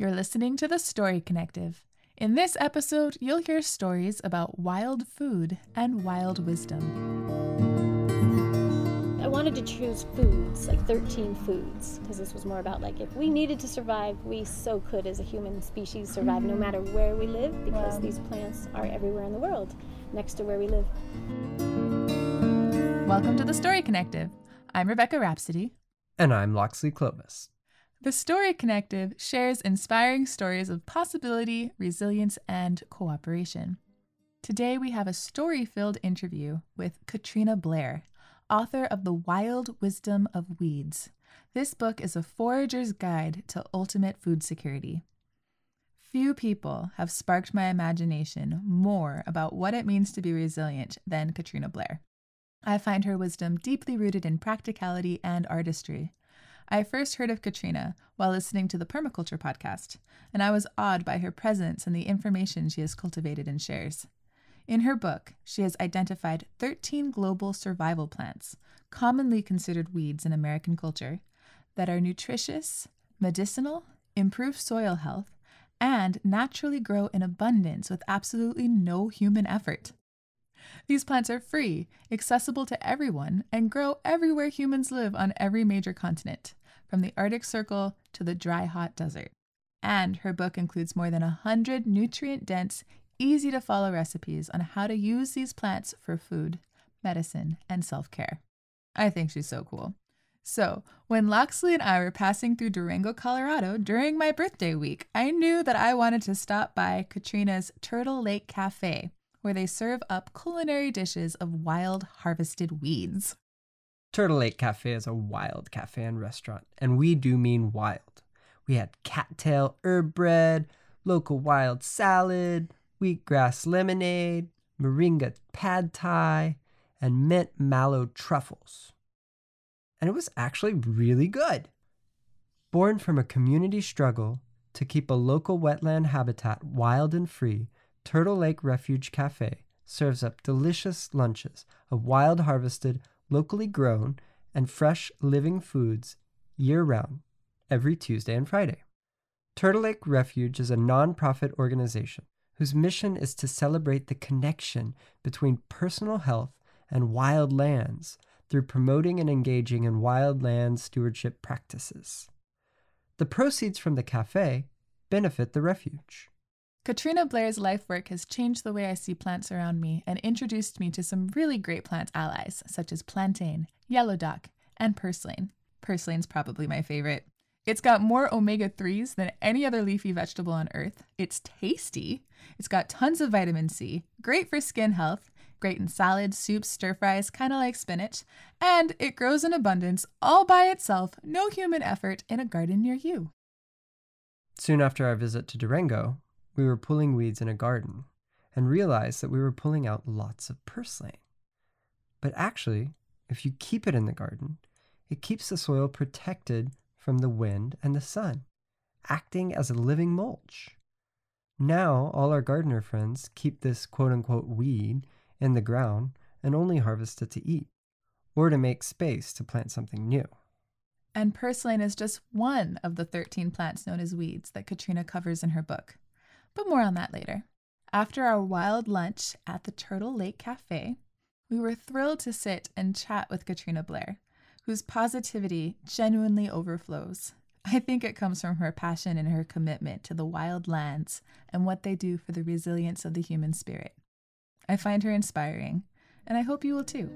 You're listening to the Story Connective. In this episode, you'll hear stories about wild food and wild wisdom. I wanted to choose foods, like 13 foods, because this was more about like if we needed to survive, we so could as a human species survive no matter where we live, because Wow. these plants are everywhere in the world, next to where we live. Welcome to the Story Connective. I'm Rebecca Rhapsody. And I'm Loxley Clovis. The Story Connective shares inspiring stories of possibility, resilience, and cooperation. Today we have a story filled interview with Katrina Blair, author of The Wild Wisdom of Weeds. This book is a forager's guide to ultimate food security. Few people have sparked my imagination more about what it means to be resilient than Katrina Blair. I find her wisdom deeply rooted in practicality and artistry. I first heard of Katrina while listening to the Permaculture podcast, and I was awed by her presence and the information she has cultivated and shares. In her book, she has identified 13 global survival plants, commonly considered weeds in American culture, that are nutritious, medicinal, improve soil health, and naturally grow in abundance with absolutely no human effort. These plants are free, accessible to everyone, and grow everywhere humans live on every major continent, from the Arctic Circle to the dry, hot desert. And her book includes more than a hundred nutrient dense, easy to follow recipes on how to use these plants for food, medicine, and self care. I think she's so cool. So, when Loxley and I were passing through Durango, Colorado during my birthday week, I knew that I wanted to stop by Katrina's Turtle Lake Cafe, where they serve up culinary dishes of wild harvested weeds. Turtle Lake Cafe is a wild cafe and restaurant, and we do mean wild. We had cattail herb bread, local wild salad, wheatgrass lemonade, moringa pad thai, and mint mallow truffles. And it was actually really good. Born from a community struggle to keep a local wetland habitat wild and free, Turtle Lake Refuge Cafe serves up delicious lunches of wild harvested, locally grown, and fresh living foods year round, every Tuesday and Friday. Turtle Lake Refuge is a nonprofit organization whose mission is to celebrate the connection between personal health and wild lands through promoting and engaging in wild land stewardship practices. The proceeds from the cafe benefit the refuge. Katrina Blair's life work has changed the way I see plants around me and introduced me to some really great plant allies, such as plantain, yellow dock, and purslane. Purslane's probably my favorite. It's got more omega 3s than any other leafy vegetable on earth. It's tasty. It's got tons of vitamin C, great for skin health, great in salads, soups, stir fries, kind of like spinach, and it grows in abundance all by itself, no human effort, in a garden near you. Soon after our visit to Durango, we were pulling weeds in a garden and realized that we were pulling out lots of purslane. But actually, if you keep it in the garden, it keeps the soil protected from the wind and the sun, acting as a living mulch. Now, all our gardener friends keep this quote unquote weed in the ground and only harvest it to eat, or to make space to plant something new. And purslane is just one of the 13 plants known as weeds that Katrina covers in her book. But more on that later. After our wild lunch at the Turtle Lake Cafe, we were thrilled to sit and chat with Katrina Blair, whose positivity genuinely overflows. I think it comes from her passion and her commitment to the wild lands and what they do for the resilience of the human spirit. I find her inspiring, and I hope you will too.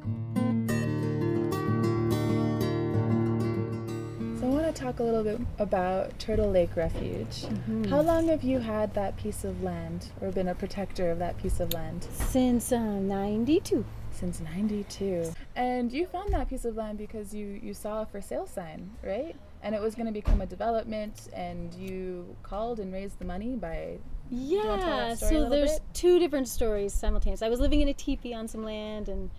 So, I want to talk a little bit about Turtle Lake Refuge. How long have you had that piece of land or been a protector of that piece of land? Since uh, 92. Since 92. And you found that piece of land because you, you saw a for sale sign, right? And it was going to become a development, and you called and raised the money by. you wanna tell that Yeah, so there's bit? two different stories simultaneously. I was living in a teepee on some land and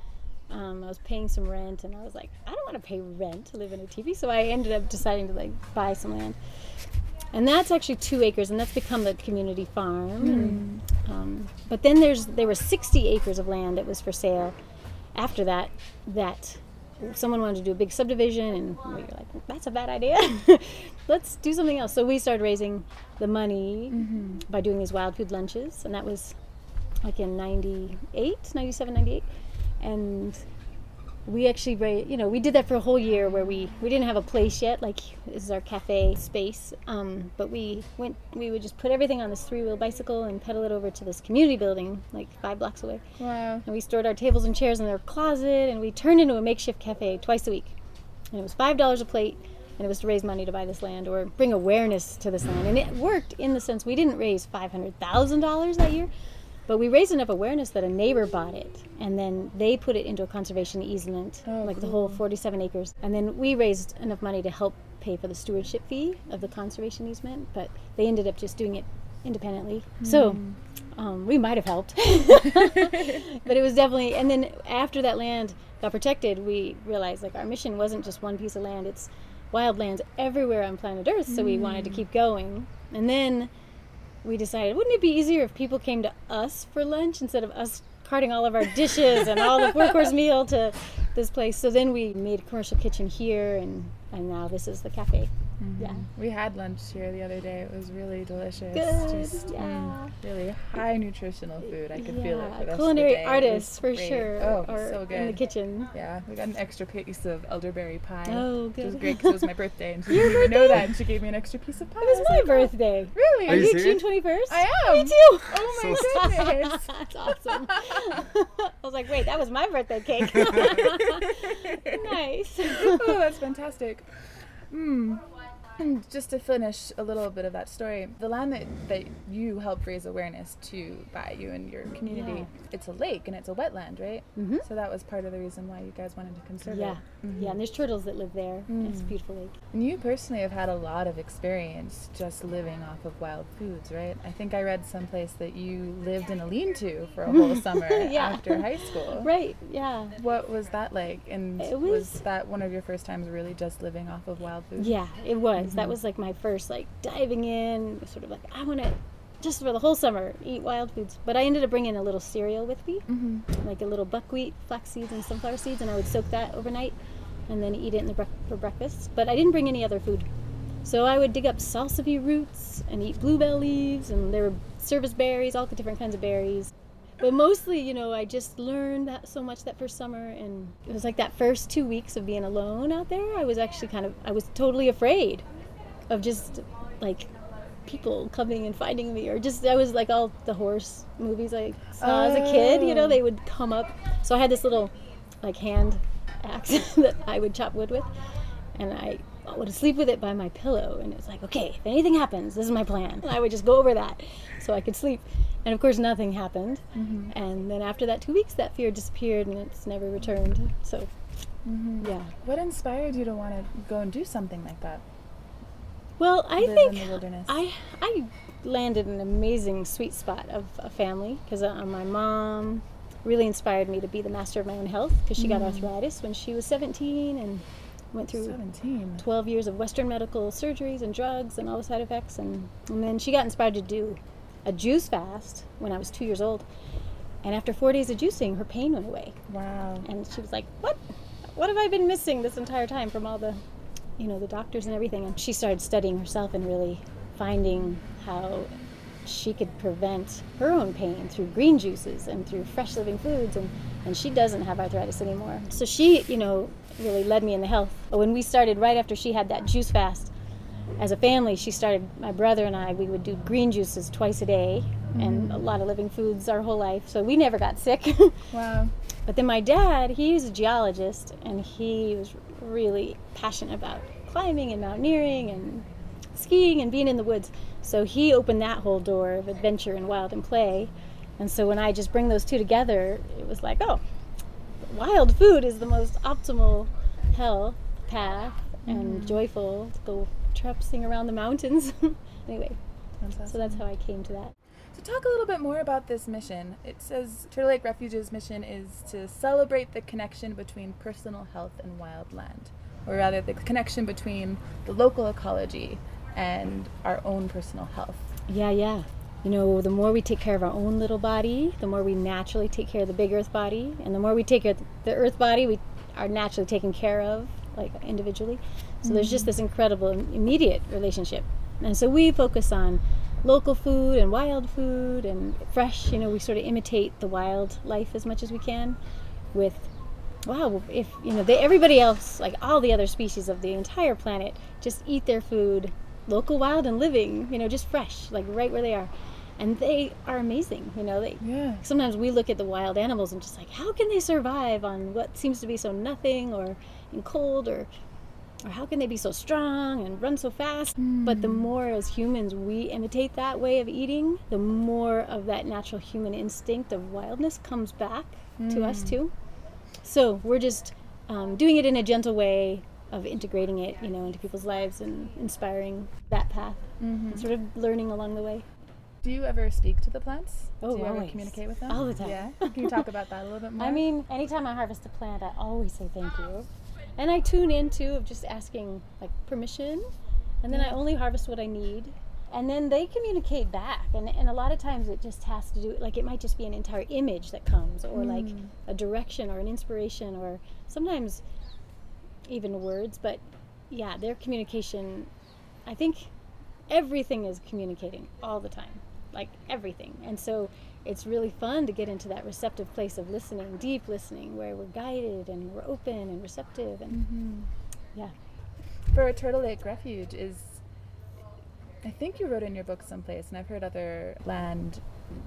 um, I was paying some rent and I was like, I don't want to pay rent to live in a teepee. So I ended up deciding to like buy some land. And that's actually two acres and that's become the community farm. And, um, but then there's there were 60 acres of land that was for sale after that that someone wanted to do a big subdivision, and we were like, that's a bad idea. Let's do something else. So we started raising the money by doing these wild food lunches, and that was like in 98, 97, 98. And we actually you know we did that for a whole year where we we didn't have a place yet like this is our cafe space. Um, but we went we would just put everything on this three-wheel bicycle and pedal it over to this community building like five blocks away. Wow. and we stored our tables and chairs in their closet and we turned into a makeshift cafe twice a week. And it was five dollars a plate and it was to raise money to buy this land or bring awareness to this land. And it worked in the sense we didn't raise $500000 that year but we raised enough awareness that a neighbor bought it and then they put it into a conservation easement Oh, like the whole 47 acres. And then we raised enough money to help pay for the stewardship fee of the conservation easement but they ended up just doing it independently. So um, we might have helped. But it was definitely and then after that land got protected we realized like our mission wasn't just one piece of land it's wild lands everywhere on planet earth so we wanted to keep going. And then we decided wouldn't it be easier if people came to us for lunch instead of us carting all of our dishes and all the four course meal to this place? So then we made a commercial kitchen here and and now this is the cafe yeah We had lunch here the other day. It was really delicious. good Just, mm, yeah really high nutritional food. I could feel it for the rest of culinary the day. Artists for great. sure Oh, are so in the kitchen Yeah, we got an extra piece of elderberry pie. Oh, good. Which was great because it was my birthday, and she Your didn't even know that, and she gave me an extra piece of pie. it was I my like, "Oh, birthday Really? Are you you? June 21st I am. me too Oh my So goodness. That's awesome. I was like, wait, that was my birthday cake. nice. oh, that's fantastic. Mm. And just to finish a little bit of that story, the land that, that you helped raise awareness to by you and your community, Yeah. it's a lake and it's a wetland, right? Mhm. So that was part of the reason why you guys wanted to conserve Yeah, it. yeah, and there's turtles that live there. It's a Mm. beautiful lake. And you personally have had a lot of experience just living off of wild foods, right? I think I read someplace that you lived in a lean-to for a whole summer Yeah. after high school. Right, yeah. What was that like? And It was, was- that one of your first times really just living off of wild food? Yeah, it was. That was like my first, like, diving in, sort of like, I want to just for the whole summer eat wild foods. But I ended up bringing a little cereal with me, hmm like a little buckwheat, flax seeds, and sunflower seeds, and I would soak that overnight and then eat it in the brec- for breakfast. But I didn't bring any other food. So I would dig up salsify roots and eat bluebell leaves, and there were service berries, all the different kinds of berries. But mostly, you know, I just learned that so much that first summer, and it was like that first two weeks of being alone out there. I was actually kind of, I was totally afraid of just like people coming and finding me, or just I was like all the horse movies I saw as a kid. You know, Oh. they would come up. So I had this little like hand axe that I would chop wood with, and I would sleep with it by my pillow. And it was like, okay, if anything happens, this is my plan. And I would just go over that so I could sleep. And of course, nothing happened. Mm-hmm. And then after that two weeks, that fear disappeared and it's never returned. So, Mm-hmm. yeah. What inspired you to want to go and do something like that? Well, I think. I I landed an amazing sweet spot of a family because uh, my mom really inspired me to be the master of my own health because she got Mm. arthritis when she was 17 and went through 17. 12 years of Western medical surgeries and drugs and all the side effects. And, and then she got inspired to do a juice fast when I was two years old. And after four days of juicing, her pain went away. Wow. And she was like, What? What have I been missing this entire time from all the, you know, the doctors and everything? And she started studying herself and really finding how she could prevent her own pain through green juices and through fresh living foods and, and she doesn't have arthritis anymore so she you know really led me in the health when we started right after she had that juice fast as a family she started my brother and i we would do green juices twice a day and mm-hmm. a lot of living foods our whole life so we never got sick Wow. but then my dad he's a geologist and he was really passionate about climbing and mountaineering and skiing and being in the woods. So he opened that whole door of adventure and wild and play. And so when I just bring those two together, it was like, oh, wild food is the most optimal health path and mm-hmm. joyful to go traipsing around the mountains. anyway, That's so that's how I came to that. So talk a little bit more about this mission. It says Turtle Lake Refuge's mission is to celebrate the connection between personal health and wild land, or rather the connection between the local ecology and our own personal health. Yeah, yeah. You know, the more we take care of our own little body, the more we naturally take care of the big earth body, and the more we take care of the earth body, we are naturally taken care of, like individually. So there's just mm. this incredible immediate relationship. And so we focus on local food and wild food and fresh, you know, we sort of imitate the wild life as much as we can with wow, if you know, they, everybody else, like all the other species of the entire planet, just eat their food local, wild, and living, you know, just fresh, like right where they are. And they are amazing, you know. They Yeah. sometimes we look at the wild animals and just like, how can they survive on what seems to be so nothing or in cold or or how can they be so strong and run so fast? But the hmm. more as humans we imitate that way of eating, the more of that natural human instinct of wildness comes back to us hmm. too. So we're just um, doing it in a gentle way of integrating it, you know, into people's lives and inspiring that path, mm-hmm. and sort of learning along the way. Do you ever speak to the plants? Oh, Do you ever always. communicate with them? All the time. Yeah. Can you talk about that a little bit more? I mean, anytime I harvest a plant, I always say thank you. And I tune in too of just asking like permission. And then I only harvest what I need. And then they communicate back. And, and a lot of times it just has to do, like, it might just be an entire image that comes, or like mm. a direction, or an inspiration, or sometimes even words. But yeah, their communication, I think everything is communicating all the time, like everything. And so it's really fun to get into that receptive place of listening, deep listening, where we're guided and we're open and receptive. And yeah, for Turtle Lake Refuge is I think you wrote in your book someplace and I've heard other land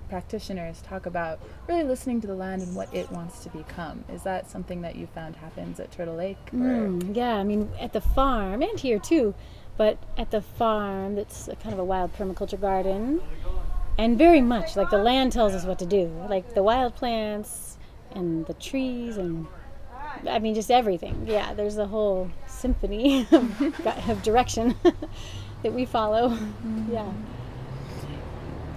practitioners talk about really listening to the land and what it wants to become. Is that something that you found happens at Turtle Lake? Mm, yeah, I mean, at the farm and here too, but at the farm, that's a kind of a wild permaculture garden, and very much like the land tells us what to do, like the wild plants and the trees and I mean, just everything. Yeah, there's a whole symphony of, of direction that we follow. Mm-hmm. Yeah.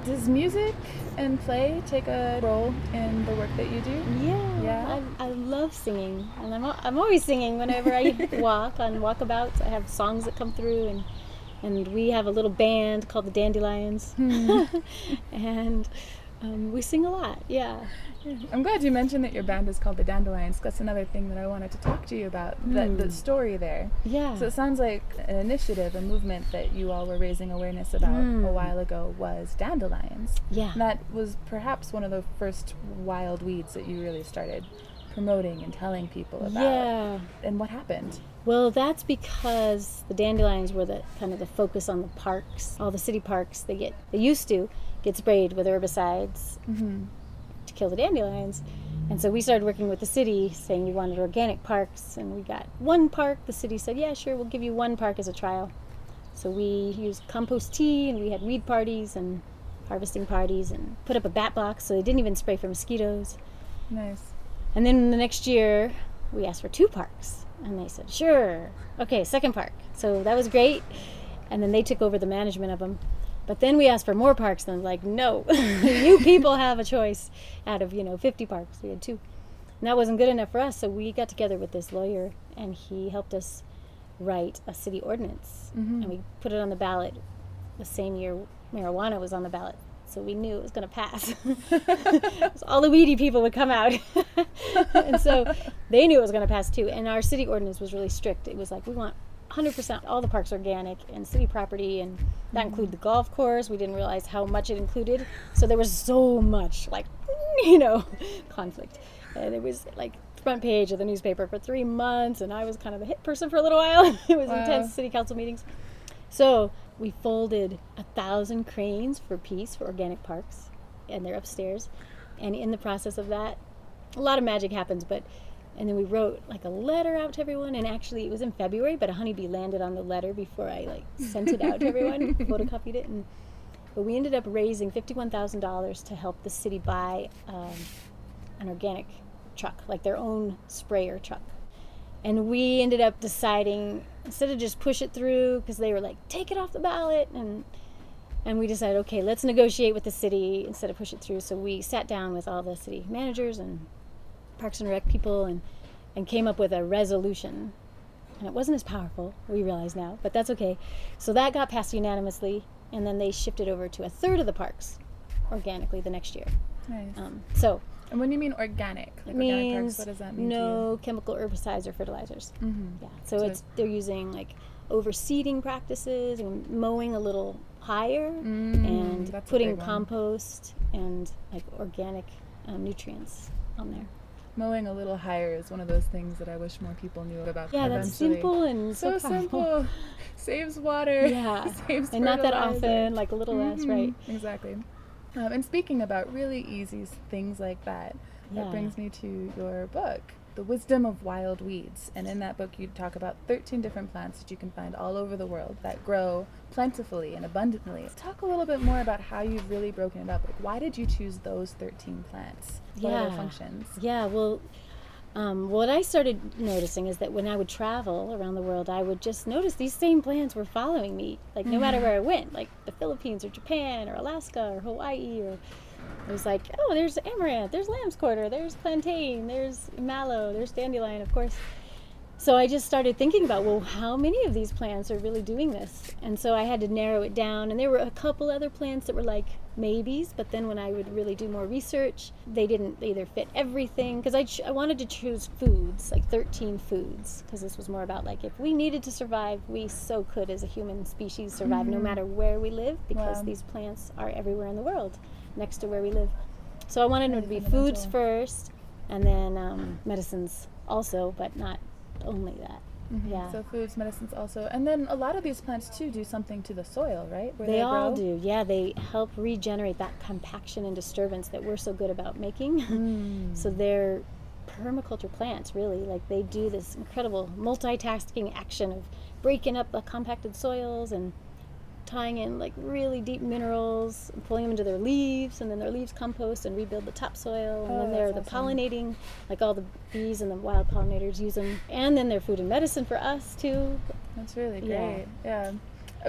Does music and play take a role in the work that you do? Yeah, Yeah? I, I love singing, and I'm, I'm always singing whenever I walk on walkabouts. I have songs that come through, and and we have a little band called the Dandelions, and um, we sing a lot. Yeah, I'm glad you mentioned that your band is called the Dandelions. That's another thing that I wanted to talk to you about. The, the story there. yeah. So it sounds like an initiative, a movement that you all were raising awareness about Hmm. a while ago was dandelions. yeah. And that was perhaps one of the first wild weeds that you really started promoting and telling people about. Yeah. And what happened? Well, that's because the dandelions were the kind of the focus on the parks. All the city parks they get they used to get sprayed with herbicides mm-hmm. to kill the dandelions. And so we started working with the city saying we wanted organic parks and we got one park. The city said, "Yeah, sure, we'll give you one park as a trial." So we used compost tea and we had weed parties and harvesting parties and put up a bat box so they didn't even spray for mosquitoes. Nice. And then the next year, we asked for two parks. And they said, sure. Okay, second park. So that was great. And then they took over the management of them. But then we asked for more parks. And like, no, you people have a choice out of, you know, 50 parks. We had two. And that wasn't good enough for us. So we got together with this lawyer and he helped us write a city ordinance. Mm-hmm. And we put it on the ballot the same year marijuana was on the ballot. So we knew it was going to pass. So all the weedy people would come out. and so they knew it was going to pass too. And our city ordinance was really strict. It was like, we want 100% all the parks organic and city property, and that included the golf course. We didn't realize how much it included. So there was so much, like, you know, conflict. And it was like front page of the newspaper for three months, and I was kind of the hit person for a little while. it was Wow. intense city council meetings. So we folded a thousand cranes for peace for organic parks, and they're upstairs. And in the process of that, a lot of magic happens. But and then we wrote like a letter out to everyone, and actually it was in February, but a honeybee landed on the letter before I like sent it out to everyone, photocopied it, and but we ended up raising fifty-one thousand dollars to help the city buy um, an organic truck, like their own sprayer truck. And we ended up deciding instead of just push it through because they were like take it off the ballot and and we decided okay let's negotiate with the city instead of push it through. So we sat down with all the city managers and parks and rec people and and came up with a resolution. And it wasn't as powerful we realize now but that's okay. So that got passed unanimously and then they shifted over to a third of the parks organically the next year. Nice. um, so And when you mean organic, like means organic parks, what does that mean no chemical herbicides or fertilizers. Mm-hmm. Yeah. So, So it's they're using like overseeding practices and mowing a little higher and Mm, that's a putting compost and like organic um, nutrients on there. Mowing a little higher is one of those things that I wish more people knew about. Yeah, that's eventually. simple and so, So simple. Saves water. Yeah, Saves and not that often, like a little less, right? Mhm, Exactly. Um, and speaking about really easy things like that, that brings me to your book, The Wisdom of Wild Weeds. And in that book, you talk about 13 different plants that you can find all over the world that grow plentifully and abundantly. Talk a little bit more about how you've really broken it up. Like, why did you choose those 13 plants? What are their Yeah. functions? Yeah, well, um, what I started noticing is that when I would travel around the world, I would just notice these same plants were following me, like no matter where I went, like the Philippines or Japan or Alaska or Hawaii or. It was like, oh, there's amaranth, there's lamb's quarter, there's plantain, there's mallow, there's dandelion, of course. So I just started thinking about, well, how many of these plants are really doing this? And so I had to narrow it down. And there were a couple other plants that were like maybes, but then when I would really do more research, they didn't either fit everything. Because I, ch- I wanted to choose foods, like 13 foods, because this was more about like if we needed to survive, we so could as a human species survive no matter where we live, because Wow. these plants are everywhere in the world next to where we live. So I wanted them to be foods first and then um, medicines also, but not only that. Mhm. Yeah. So foods, medicines also. And then a lot of these plants too do something to the soil, right? Where They, all grow? do. Yeah, they help regenerate that compaction and disturbance that we're so good about making. Mm. so they're permaculture plants, really. Like they do this incredible multitasking action of breaking up the compacted soils and tying in like really deep minerals, and pulling them into their leaves, and then their leaves compost and rebuild the topsoil. And Oh, then they're the awesome. pollinating, like all the bees and the wild pollinators use them. And then they're food and medicine for us too. That's really great. Yeah. Uh,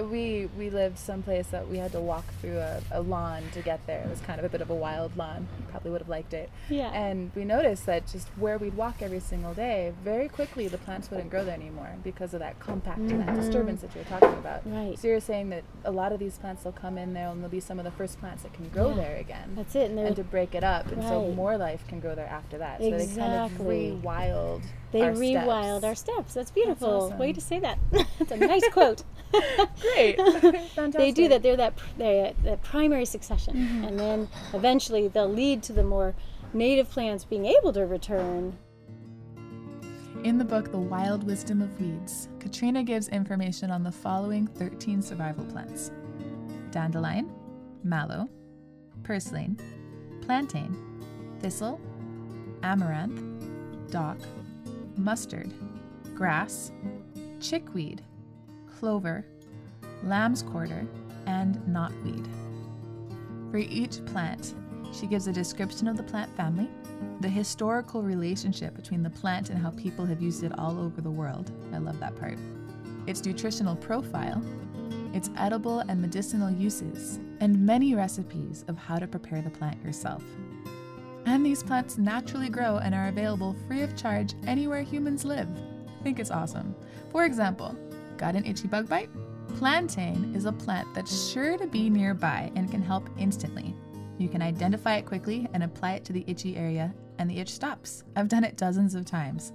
We we lived someplace that we had to walk through a, a lawn to get there. It was kind of a bit of a wild lawn. Probably would have liked it. Yeah. And we noticed that just where we'd walk every single day, very quickly the plants wouldn't grow there anymore because of that compact and that Mhm. disturbance that you were talking about. Right. So you're saying that a lot of these plants will come in there and they'll be some of the first plants that can grow Yeah. there again. That's it. And and to break it up, and so more life can grow there after that. So they kind Exactly. of rewild. They our rewild steps. our steps. That's beautiful. Way awesome. to say that. That's a nice quote. Great. Fantastic. they do that. They're that pr- they're that primary succession, Mm-hmm. and then eventually they'll lead to the more native plants being able to return. In the book, The Wild Wisdom of Weeds, Katrina gives information on the following 13 survival plants dandelion, mallow, purslane, plantain, thistle, amaranth, dock, mustard, grass, chickweed, clover, lamb's quarter, and knotweed. For each plant, she gives a description of the plant family, the historical relationship between the plant and how people have used it all over the world. I love that part. Its nutritional profile, its edible and medicinal uses, and many recipes of how to prepare the plant yourself. And these plants naturally grow and are available free of charge anywhere humans live. I think it's awesome. For example, got an itchy bug bite? Plantain is a plant that's sure to be nearby and can help instantly. You can identify it quickly and apply it to the itchy area, and the itch stops. I've done it dozens of times.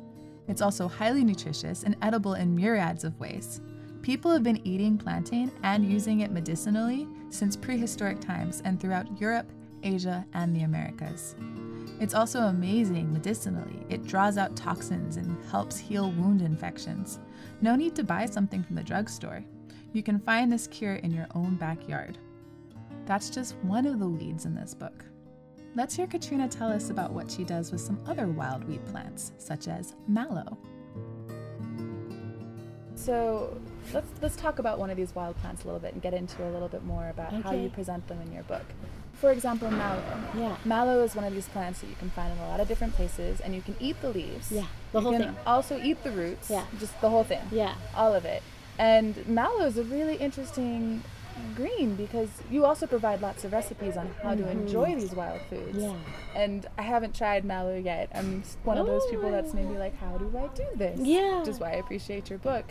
It's also highly nutritious and edible in myriads of ways. People have been eating plantain and using it medicinally since prehistoric times and throughout Europe, Asia, and the Americas. It's also amazing medicinally. It draws out toxins and helps heal wound infections. No need to buy something from the drugstore. You can find this cure in your own backyard. That's just one of the weeds in this book. Let's hear Katrina tell us about what she does with some other wild weed plants, such as mallow. So let's let's talk about one of these wild plants a little bit and get into a little bit more about how you present them in your book. For example, mallow. Yeah. Mallow is one of these plants that you can find in a lot of different places, and you can eat the leaves. Yeah, the you whole can thing. Also eat the roots. Yeah. Just the whole thing. Yeah. All of it. And mallow is a really interesting green because you also provide lots of recipes on how to enjoy these wild foods. Yeah. And I haven't tried mallow yet. I'm one of those people that's maybe like, how do I do this? Yeah. Which is why I appreciate your book.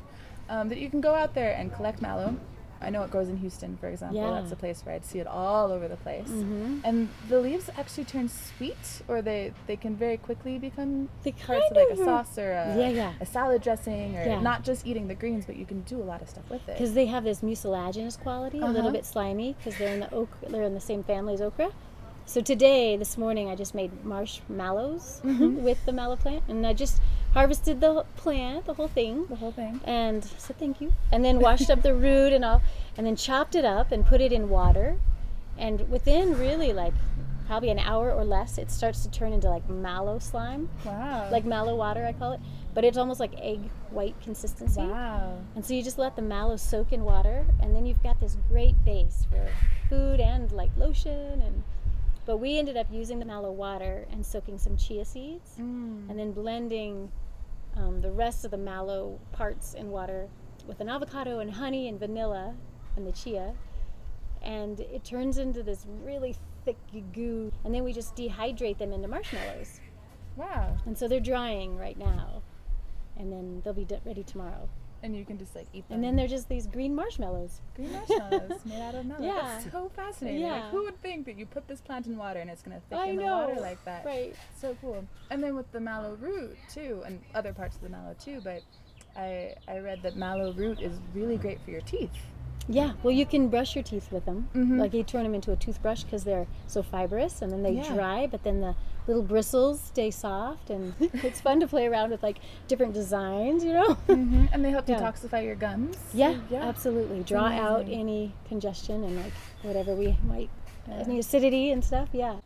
Um, that you can go out there and collect mallow, I know it grows in Houston, for example. Yeah. That's a place where I'd see it all over the place. Mm-hmm. And the leaves actually turn sweet, or they, they can very quickly become They parts of like a sauce or a, Yeah, yeah. a salad dressing, or Yeah. not just eating the greens, but you can do a lot of stuff with it. because they have this mucilaginous quality, a Uh-huh. little bit slimy, because they're in the okra, they're in the same family as okra. So today, this morning, I just made marshmallows Mm-hmm. with the mallow plant, and I just harvested the plant, the whole thing, The whole thing. and said thank you, and then washed up the root and all, and then chopped it up and put it in water, and within really like probably an hour or less, it starts to turn into like mallow slime, Wow. like mallow water, I call it, but it's almost like egg white consistency. wow. And so you just let the mallow soak in water, and then you've got this great base for food and like lotion. And but we ended up using the mallow water and soaking some chia seeds, Mm. and then blending um, the rest of the mallow parts in water with an avocado and honey and vanilla and the chia, and it turns into this really thick goo. And then we just dehydrate them into marshmallows, Wow. and so they're drying right now, and then they'll be d- ready tomorrow. And you can just like eat them. And then they're just these green marshmallows. green marshmallows made out of mallow. Yeah. That's so fascinating. Yeah. Like, who would think that you put this plant in water and it's going to thicken I the know. water like that? Right. So cool. And then with the mallow root too, and other parts of the mallow too, but I I read that mallow root is really great for your teeth. Yeah, well, you can brush your teeth with them. Mhm. Like you turn them into a toothbrush because they're so fibrous, and then they Yeah. dry. But then the little bristles stay soft, and it's fun to play around with like different designs. You know. Mm-hmm. And they help Yeah. detoxify your gums. yeah, yeah. absolutely. Draw out any congestion and like whatever we might Yeah. any acidity and stuff. Yeah.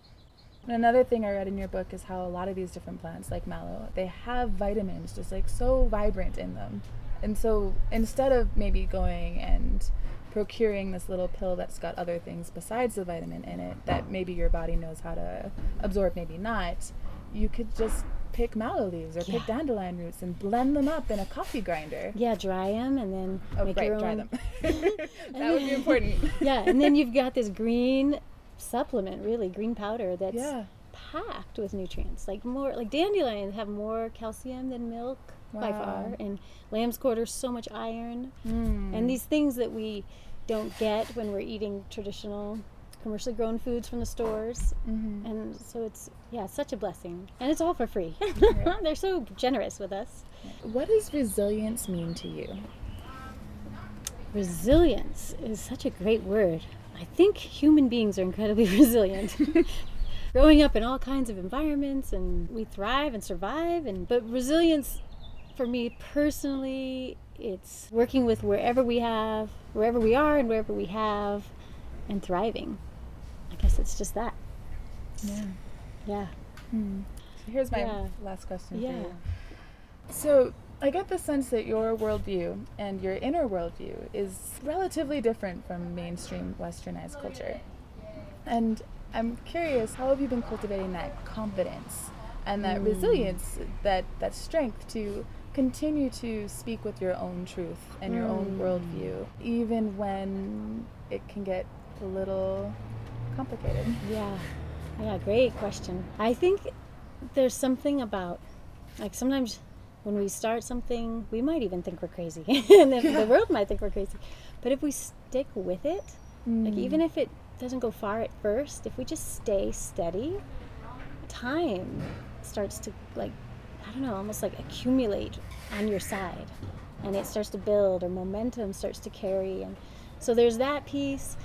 And another thing I read in your book is how a lot of these different plants, like mallow, they have vitamins just like so vibrant in them. And so instead of maybe going and procuring this little pill that's got other things besides the vitamin in it that maybe your body knows how to absorb, maybe not, you could just pick mallow leaves or Yeah. pick dandelion roots and blend them up in a coffee grinder. Yeah, dry them and then Oh, make right, your dry them. that would be important. yeah, and then you've got this green supplement, really green powder that's Yeah. packed with nutrients. Like more, like dandelions have more calcium than milk by far, and lamb's quarter so much iron. Mm. And these things that we don't get when we're eating traditional, commercially grown foods from the stores. Mhm. And so it's yeah, such a blessing, and it's all for free. They're so generous with us. What does resilience mean to you? Resilience is such a great word. I think human beings are incredibly resilient. Growing up in all kinds of environments and we thrive and survive and but resilience for me personally it's working with wherever we have, wherever we are and wherever we have and thriving. I guess it's just that. Yeah. Yeah. Hmm. So here's my Yeah. last question Yeah. for you. So I get the sense that your worldview and your inner worldview is relatively different from mainstream westernized culture. And I'm curious, how have you been cultivating that confidence and that hmm. resilience, that, that strength to continue to speak with your own truth and your own hmm. worldview, even when it can get a little complicated? Yeah. Yeah, great question. I think there's something about like sometimes when we start something, we might even think we're crazy. and the, the world might think we're crazy. But if we stick with it, like hmm. even if it doesn't go far at first, if we just stay steady, time starts to like I don't know, almost like accumulate on your side. And it starts to build or momentum starts to carry and so there's that piece.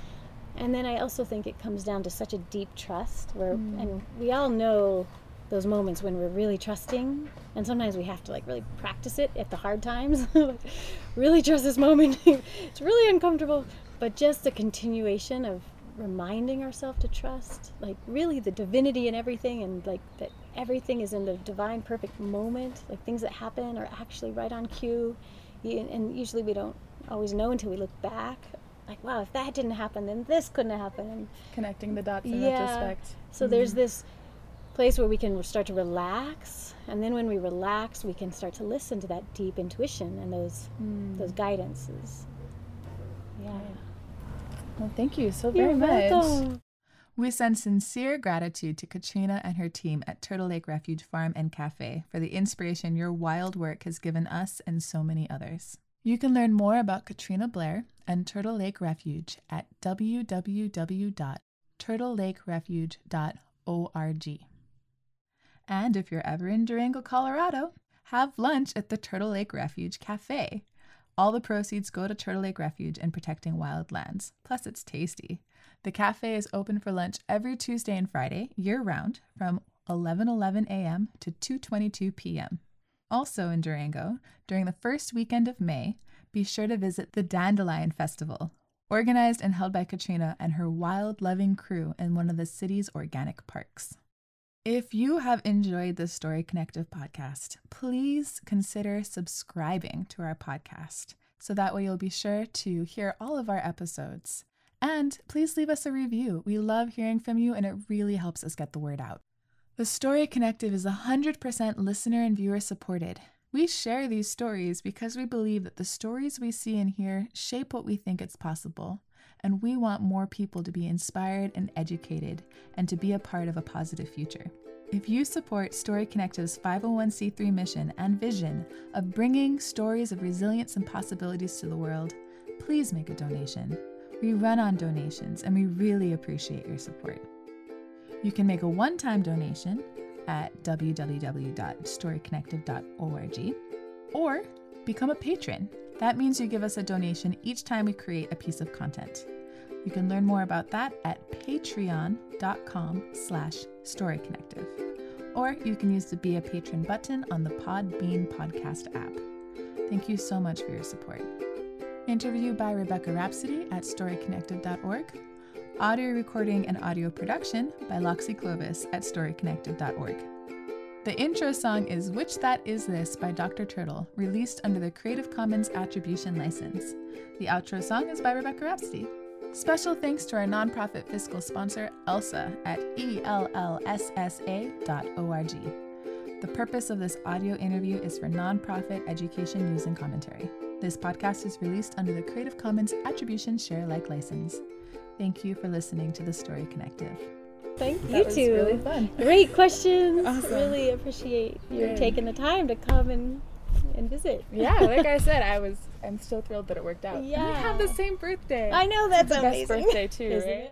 And then I also think it comes down to such a deep trust where mm-hmm. and we all know those moments when we're really trusting and sometimes we have to like really practice it at the hard times. really trust this moment. it's really uncomfortable, but just a continuation of reminding ourselves to trust like really the divinity in everything and like that everything is in the divine perfect moment like things that happen are actually right on cue and usually we don't always know until we look back like wow if that didn't happen then this couldn't have happened Connecting the dots in Yeah. retrospect. so there's mm-hmm. this place where we can start to relax and then when we relax we can start to listen to that deep intuition and those mm. those guidances yeah Well, thank you so You're very much. welcome. We send sincere gratitude to Katrina and her team at Turtle Lake Refuge Farm and Cafe for the inspiration your wild work has given us and so many others. You can learn more about Katrina Blair and Turtle Lake Refuge at www.turtlelakerefuge.org. And if you're ever in Durango, Colorado, have lunch at the Turtle Lake Refuge Cafe. All the proceeds go to Turtle Lake Refuge and protecting wild lands. Plus, it's tasty. The cafe is open for lunch every Tuesday and Friday, year round, from 11:11 a.m. to 2:22 p.m. Also in Durango, during the first weekend of May, be sure to visit the Dandelion Festival, organized and held by Katrina and her wild loving crew in one of the city's organic parks. If you have enjoyed the Story Connective podcast, please consider subscribing to our podcast so that way you'll be sure to hear all of our episodes. And please leave us a review. We love hearing from you and it really helps us get the word out. The Story Connective is 100% listener and viewer supported. We share these stories because we believe that the stories we see and hear shape what we think it's possible, and we want more people to be inspired and educated and to be a part of a positive future. If you support Story Connective's 501c3 mission and vision of bringing stories of resilience and possibilities to the world, please make a donation. We run on donations and we really appreciate your support. You can make a one time donation at www.storyconnective.org or become a patron. That means you give us a donation each time we create a piece of content. You can learn more about that at patreon.com slash storyconnective. Or you can use the Be a Patron button on the Podbean podcast app. Thank you so much for your support. Interview by Rebecca Rhapsody at storyconnective.org. Audio recording and audio production by Loxley Clovis at storyconnective.org. The intro song is Which That Is This by Dr. Turtle, released under the Creative Commons Attribution License. The outro song is by Rebecca Rhapsody. Special thanks to our nonprofit fiscal sponsor, ELSA, at ellssa.org. The purpose of this audio interview is for nonprofit education news and commentary. This podcast is released under the Creative Commons Attribution Share Alike license. Thank you for listening to the Story Connective. Thank you That was two. really fun. Great questions. Awesome. Really appreciate you taking the time to come and and visit. Yeah, like I said, I was I'm still thrilled that it worked out. Yeah. We have the same birthday. I know that's the amazing. best birthday too, right?